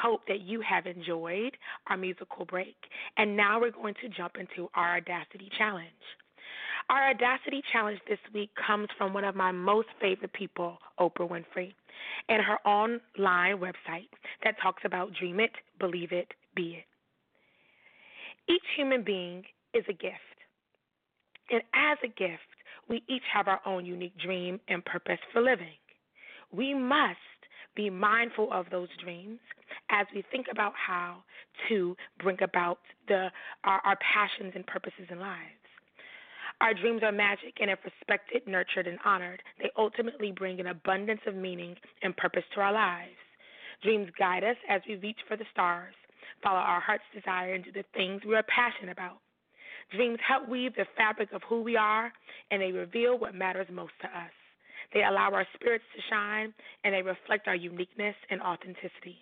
S2: hope that you have enjoyed our musical break. And now we're going to jump into our Audacity Challenge. Our Audacity Challenge this week comes from one of my most favorite people, Oprah Winfrey, and her online website that talks about dream it, believe it, be it. Each human being is a gift. And as a gift, we each have our own unique dream and purpose for living. We must be mindful of those dreams as we think about how to bring about the our, our passions and purposes in lives. Our dreams are magic, and if respected, nurtured, and honored, they ultimately bring an abundance of meaning and purpose to our lives. Dreams guide us as we reach for the stars, follow our heart's desire, and do the things we are passionate about. Dreams help weave the fabric of who we are, and they reveal what matters most to us. They allow our spirits to shine, and they reflect our uniqueness and authenticity.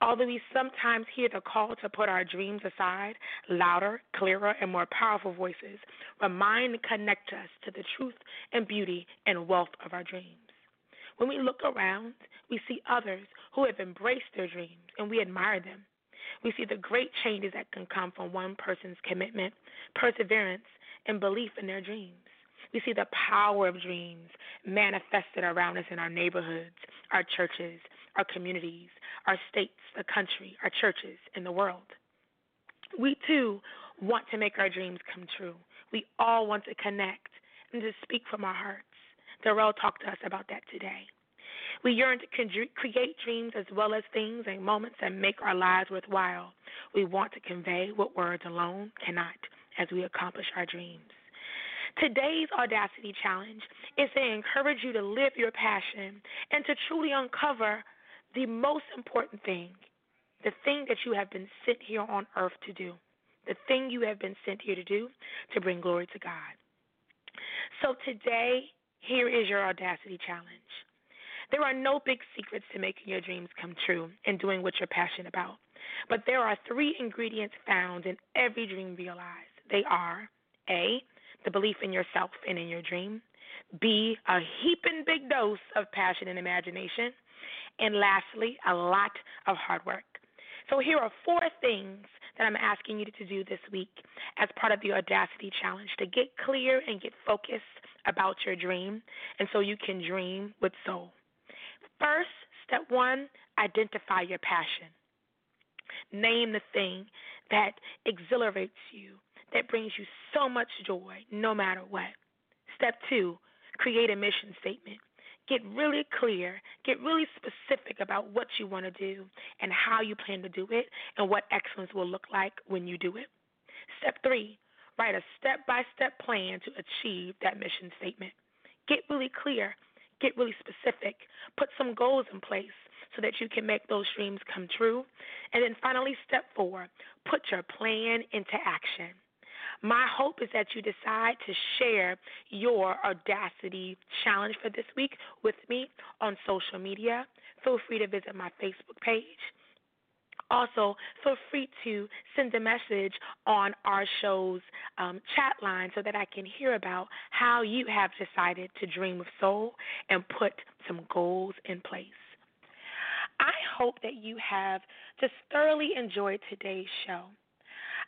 S2: Although we sometimes hear the call to put our dreams aside, louder, clearer, and more powerful voices remind and connect us to the truth and beauty and wealth of our dreams. When we look around, we see others who have embraced their dreams, and we admire them. We see the great changes that can come from one person's commitment, perseverance, and belief in their dreams. We see the power of dreams manifested around us in our neighborhoods, our churches, our communities, our states, the country, our churches, and the world. We too want to make our dreams come true. We all want to connect and to speak from our hearts. Durrell talked to us about that today. We yearn to create dreams as well as things and moments that make our lives worthwhile. We want to convey what words alone cannot as we accomplish our dreams. Today's Audacity Challenge is to encourage you to live your passion and to truly uncover the most important thing the thing that you have been sent here on earth to do, the thing you have been sent here to do to bring glory to God. So today, here is your Audacity Challenge. There are no big secrets to making your dreams come true and doing what you're passionate about. But there are three ingredients found in every dream realized. They are A, the belief in yourself and in your dream, B, a heaping big dose of passion and imagination, and lastly, a lot of hard work. So here are four things that I'm asking you to do this week as part of the Audacity Challenge to get clear and get focused about your dream and so you can dream with soul. First, step one, identify your passion. Name the thing that exhilarates you, that brings you so much joy, no matter what. Step two, create a mission statement. Get really clear, get really specific about what you want to do and how you plan to do it and what excellence will look like when you do it. Step three, write a step by step plan to achieve that mission statement. Get really clear Get really specific. Put some goals in place so that you can make those dreams come true. And then finally, step four put your plan into action. My hope is that you decide to share your audacity challenge for this week with me on social media. Feel free to visit my Facebook page also, feel free to send a message on our show's um, chat line so that I can hear about how you have decided to dream of soul and put some goals in place. I hope that you have just thoroughly enjoyed today's show.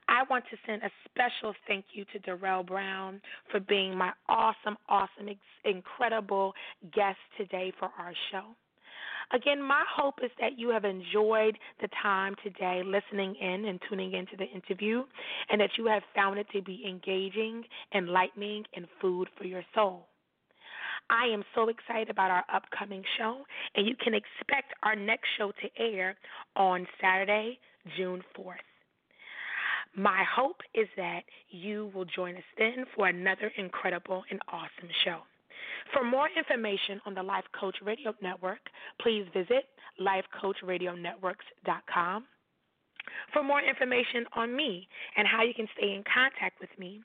S2: I want to send a special thank you to Durrell Brown for being my awesome, awesome, incredible guest today for our show. Again, my hope is that you have enjoyed the time today listening in and tuning into the interview, and that you have found it to be engaging, enlightening, and food for your soul. I am so excited about our upcoming show, and you can expect our next show to air on Saturday, June 4th. My hope is that you will join us then for another incredible and awesome show. For more information on the Life Coach Radio Network, please visit lifecoachradionetworks.com. For more information on me and how you can stay in contact with me,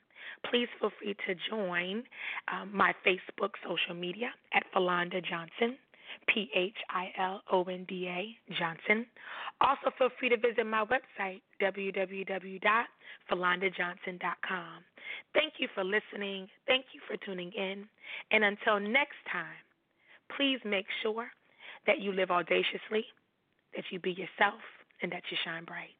S2: please feel free to join um, my Facebook social media at Philonda Johnson. P H I L O N D A Johnson. Also, feel free to visit my website, www.philondajohnson.com. Thank you for listening. Thank you for tuning in. And until next time, please make sure that you live audaciously, that you be yourself, and that you shine bright.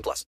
S4: 18 plus.